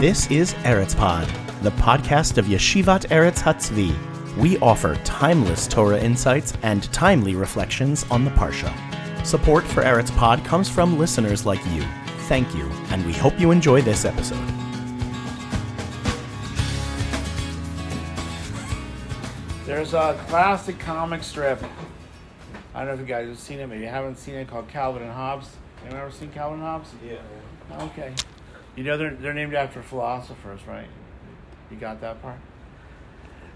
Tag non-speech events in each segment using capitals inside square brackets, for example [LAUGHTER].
This is Eretz Pod, the podcast of Yeshivat Eretz Hatzvi. We offer timeless Torah insights and timely reflections on the Parsha. Support for Eretz Pod comes from listeners like you. Thank you, and we hope you enjoy this episode. There's a classic comic strip. I don't know if you guys have seen it. Maybe you haven't seen it called Calvin and Hobbes. Anyone ever seen Calvin and Hobbes? Yeah. Okay. You know they're they're named after philosophers, right? You got that part.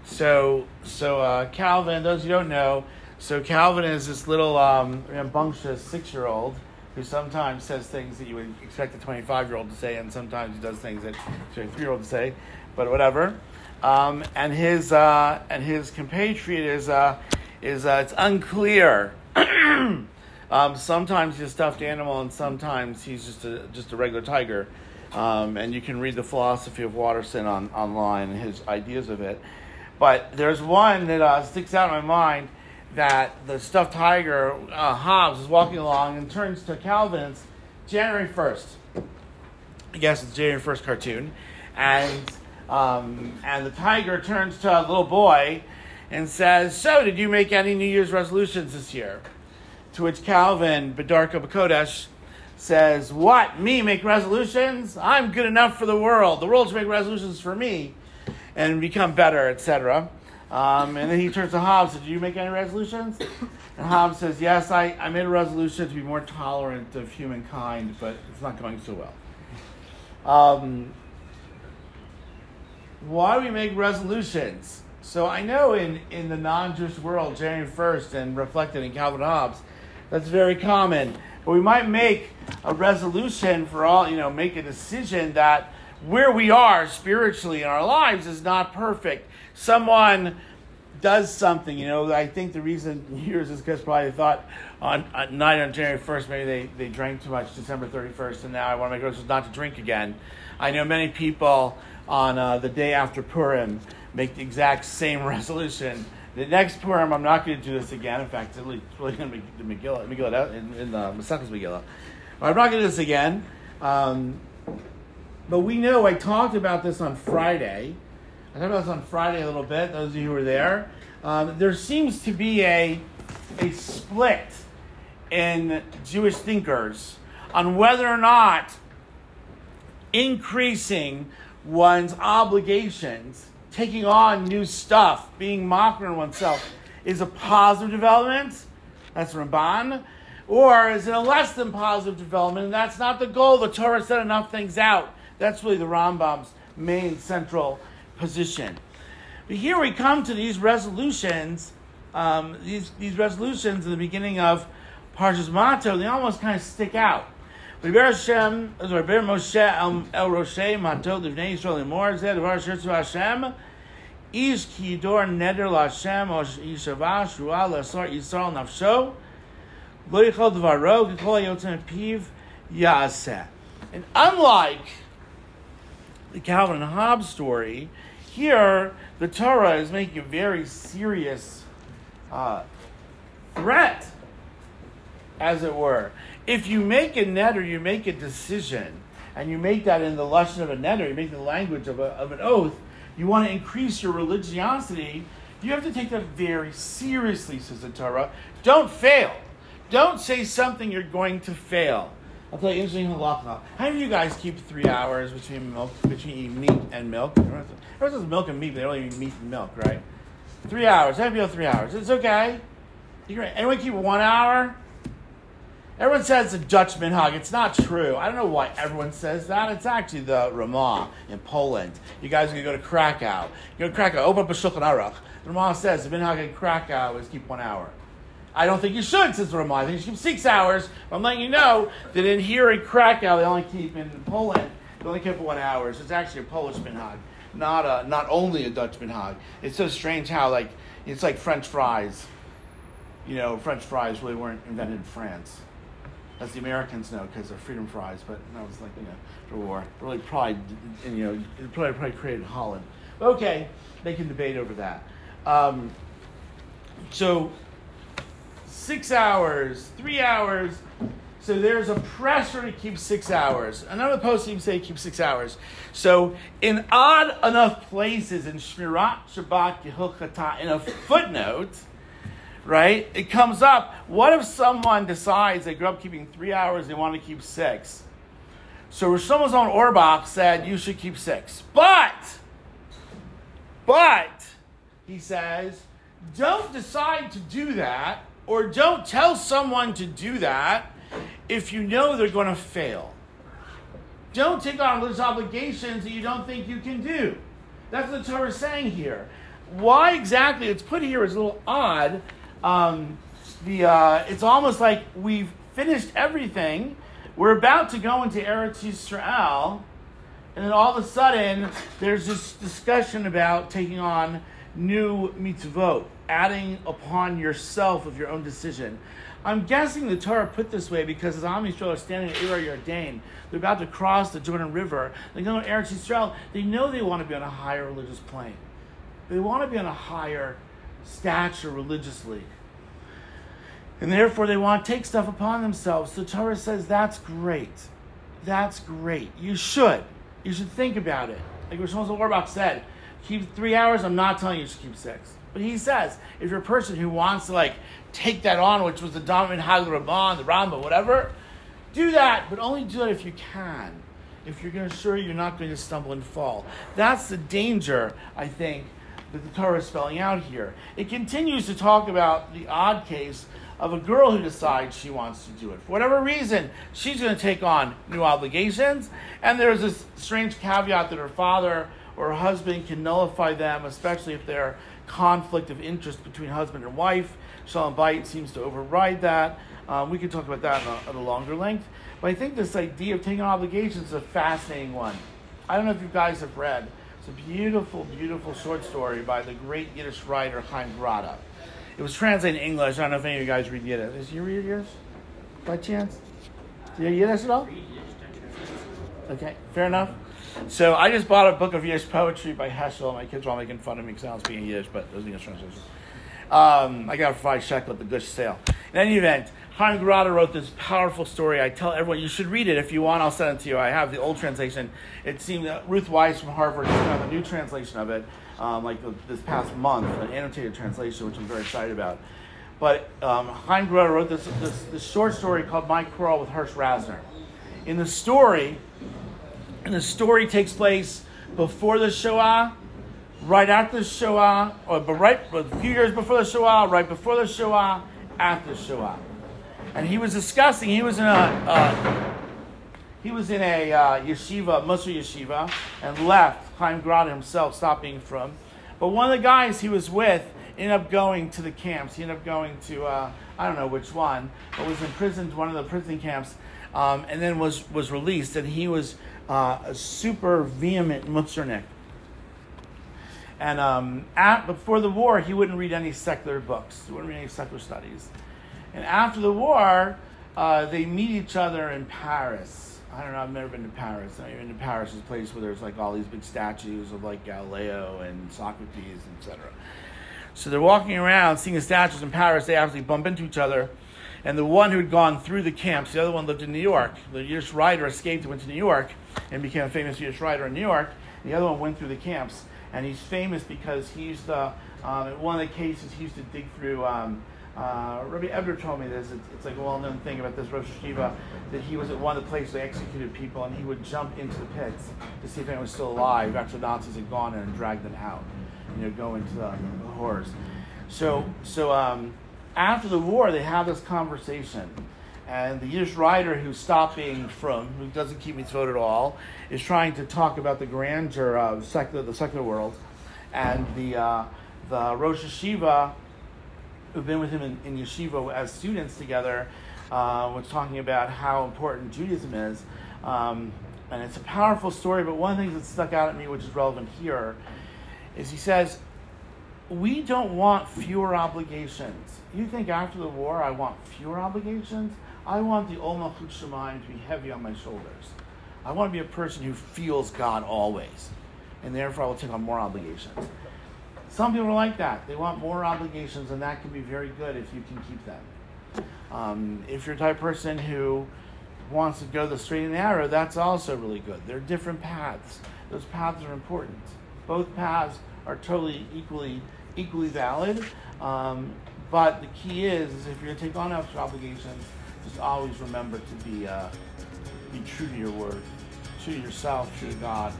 So so uh, Calvin, those you don't know, so Calvin is this little um, rambunctious six year old who sometimes says things that you would expect a twenty five year old to say, and sometimes he does things that a three year old to say, but whatever. Um, and his uh, and his compatriot is uh, is uh, it's unclear. [CLEARS THROAT] um, sometimes he's a stuffed animal, and sometimes he's just a just a regular tiger. Um, and you can read the philosophy of Watterson on online his ideas of it. But there's one that uh, sticks out in my mind that the stuffed tiger uh, Hobbes is walking along and turns to Calvin's January first. I guess it's January first cartoon, and um, and the tiger turns to a little boy and says, "So, did you make any New Year's resolutions this year?" To which Calvin, Bedarka Bakodesh, says, What? Me make resolutions? I'm good enough for the world. The world should make resolutions for me and become better, etc. Um, and then he turns to Hobbes, Did you make any resolutions? And Hobbes says, Yes, I, I made a resolution to be more tolerant of humankind, but it's not going so well. Um, why do we make resolutions? So I know in, in the non Jewish world, January 1st and reflected in Calvin Hobbes, that's very common. But we might make a resolution for all, you know, make a decision that where we are spiritually in our lives is not perfect. Someone does something, you know, I think the reason [LAUGHS] years is because probably they thought on, on night on January 1st, maybe they, they drank too much December 31st, and now I want to make not to drink again. I know many people on uh, the day after Purim make the exact same [LAUGHS] resolution the next Purim, I'm not going to do this again. In fact, it's really, going to be the Megillah, Megillah in, in the Maseches Megillah. I'm not going to do this again. Um, but we know I talked about this on Friday. I talked about this on Friday a little bit. Those of you who were there, um, there seems to be a a split in Jewish thinkers on whether or not increasing one's obligations taking on new stuff, being mocker in oneself, is a positive development. That's Ramban. Or is it a less than positive development? And that's not the goal. The Torah said enough things out. That's really the Rambam's main central position. But here we come to these resolutions, um, these, these resolutions in the beginning of Parshas Mato, they almost kind of stick out. Moshe And unlike the Calvin and Hobbes story, here the Torah is making a very serious uh, threat, as it were if you make a neder, you make a decision, and you make that in the lesson of a neder, you make the language of, a, of an oath, you want to increase your religiosity, you have to take that very seriously, says the Torah. Don't fail. Don't say something you're going to fail. I'll tell you interesting halacha. How do you guys keep three hours between milk, between meat and milk? Everyone says milk and meat, but they only eat meat and milk, right? Three hours. How do you three hours? It's okay. Anyone keep one hour? Everyone says it's a Dutch minhag. It's not true. I don't know why everyone says that. It's actually the Ramah in Poland. You guys are going to go to Krakow. You go to Krakow, open up a Shulchan Aruch. The Ramah says the minhag in Krakow is keep one hour. I don't think you should, the Ramah. I think you should keep six hours. But I'm letting you know that in here in Krakow, they only keep, in Poland, they only keep one hour. So it's actually a Polish minhag, not, a, not only a Dutch minhag. It's so strange how, like, it's like French fries. You know, French fries really weren't invented in France as the Americans know, because they're freedom fries. But that was like you know for war. Really, and you know, probably probably created Holland. Okay, they can debate over that. Um, so six hours, three hours. So there's a pressure to keep six hours. Another post even say keep six hours. So in odd enough places in Shmirat Shabbat Kehilchata, in a footnote, right, it comes up. What if someone decides they grew up keeping three hours, they want to keep six? So Rosh on Auerbach said you should keep six, but, but he says, don't decide to do that, or don't tell someone to do that if you know they're going to fail. Don't take on religious obligations that you don't think you can do. That's what the Torah is saying here. Why exactly it's put here is a little odd. Um, the, uh, it's almost like we've finished everything. We're about to go into Eretz Yisrael, and then all of a sudden there's this discussion about taking on new mitzvot, adding upon yourself of your own decision. I'm guessing the Torah put this way because as Am Yisrael are standing at Ira Yardain, they're about to cross the Jordan River. They're going to Eretz Yisrael. They know they want to be on a higher religious plane. They want to be on a higher stature religiously. And therefore, they want to take stuff upon themselves. The Torah says that's great. That's great. You should. You should think about it. Like Rosh Auerbach said, keep three hours. I'm not telling you to keep six. But he says, if you're a person who wants to like take that on, which was the dominant Hag Rabban, the Rambam, whatever, do that, but only do it if you can. If you're going to sure you're not going to stumble and fall. That's the danger, I think, that the Torah is spelling out here. It continues to talk about the odd case of a girl who decides she wants to do it. For whatever reason, she's going to take on new obligations, and there's this strange caveat that her father or her husband can nullify them, especially if there are conflict of interest between husband and wife. Shalom Bayit seems to override that. Um, we can talk about that a, at a longer length. But I think this idea of taking on obligations is a fascinating one. I don't know if you guys have read. It's a beautiful, beautiful short story by the great Yiddish writer Chaim Grada. It was translated in English. I don't know if any of you guys read Yiddish. Is you read Yiddish? By chance? Do you read Yiddish at all? Okay, fair enough. So I just bought a book of Yiddish poetry by Heschel. My kids were all making fun of me because I don't speak Yiddish, but it was English translation. Um, I got a five shekel at the Gush sale. In any event, Chaim Grada wrote this powerful story. I tell everyone you should read it if you want. I'll send it to you. I have the old translation. It seemed that Ruth Wisse from Harvard has a new translation of it, um, like this past month, an annotated translation, which I'm very excited about. But um, Chaim wrote this, this, this short story called My Quarrel with Hersh Rasseyner. In the story, and the story takes place before the Shoah, right after the Shoah, or but right a few years before the Shoah, right before the Shoah, after the Shoah. And he was discussing. He was in a uh, he was in a uh, yeshiva, Musar yeshiva, and left. Chaim Grada himself stopped being from. But one of the guys he was with ended up going to the camps. He ended up going to uh, I don't know which one, but was imprisoned one of the prison camps, um, and then was was released. And he was uh, a super vehement Musarnik. And um, at, before the war, he wouldn't read any secular books. He wouldn't read any secular studies. And after the war, uh, they meet each other in Paris. I don't know. I've never been to Paris. I've been to Paris is a place where there's like all these big statues of like Galileo and Socrates, etc. So they're walking around, seeing the statues in Paris. They actually bump into each other. And the one who'd gone through the camps, the other one lived in New York. The Yiddish writer escaped and went to New York and became a famous Yiddish writer in New York. The other one went through the camps, and he's famous because he used to, um, one of the cases, he used to dig through. Um, uh, Rabbi Ebner told me this. It's, it's like a well-known thing about this Rosh Yeshiva that he was at one of the places they executed people, and he would jump into the pits to see if anyone was still alive after the Nazis had gone in and dragged them out. You know, go into the, the horrors. So, so um, after the war, they have this conversation and the Yiddish writer who's stopping from, who doesn't keep mitzvot at all, is trying to talk about the grandeur of secular, the secular world. And the, uh, the Rosh Yeshiva, who've been with him in, in yeshiva as students together, uh, was talking about how important Judaism is. Um, and it's a powerful story, but one of the things that stuck out at me, which is relevant here, is he says, We don't want fewer obligations. You think after the war I want fewer obligations? I want the Malchut Shamayim to be heavy on my shoulders. I want to be a person who feels God always, and therefore I will take on more obligations. Some people are like that. They want more obligations, and that can be very good if you can keep them. Um, if you're the type of person who wants to go the straight and narrow, that's also really good. There are different paths. Those paths are important. Both paths are totally equally equally valid. Um, but the key is, is if you're going to take on extra obligations, just always remember to be uh, be true to your word, true to yourself, true to God.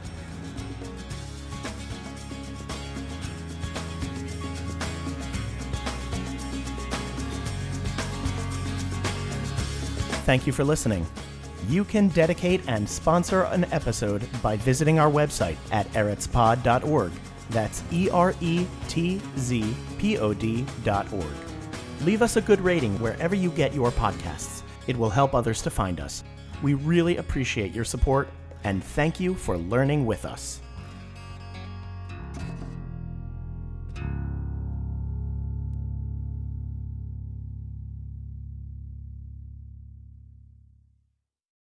Thank you for listening. You can dedicate and sponsor an episode by visiting our website at eretzpod.org. That's E R E T Z P O D dot org. Leave us a good rating wherever you get your podcasts. It will help others to find us. We really appreciate your support and thank you for learning with us.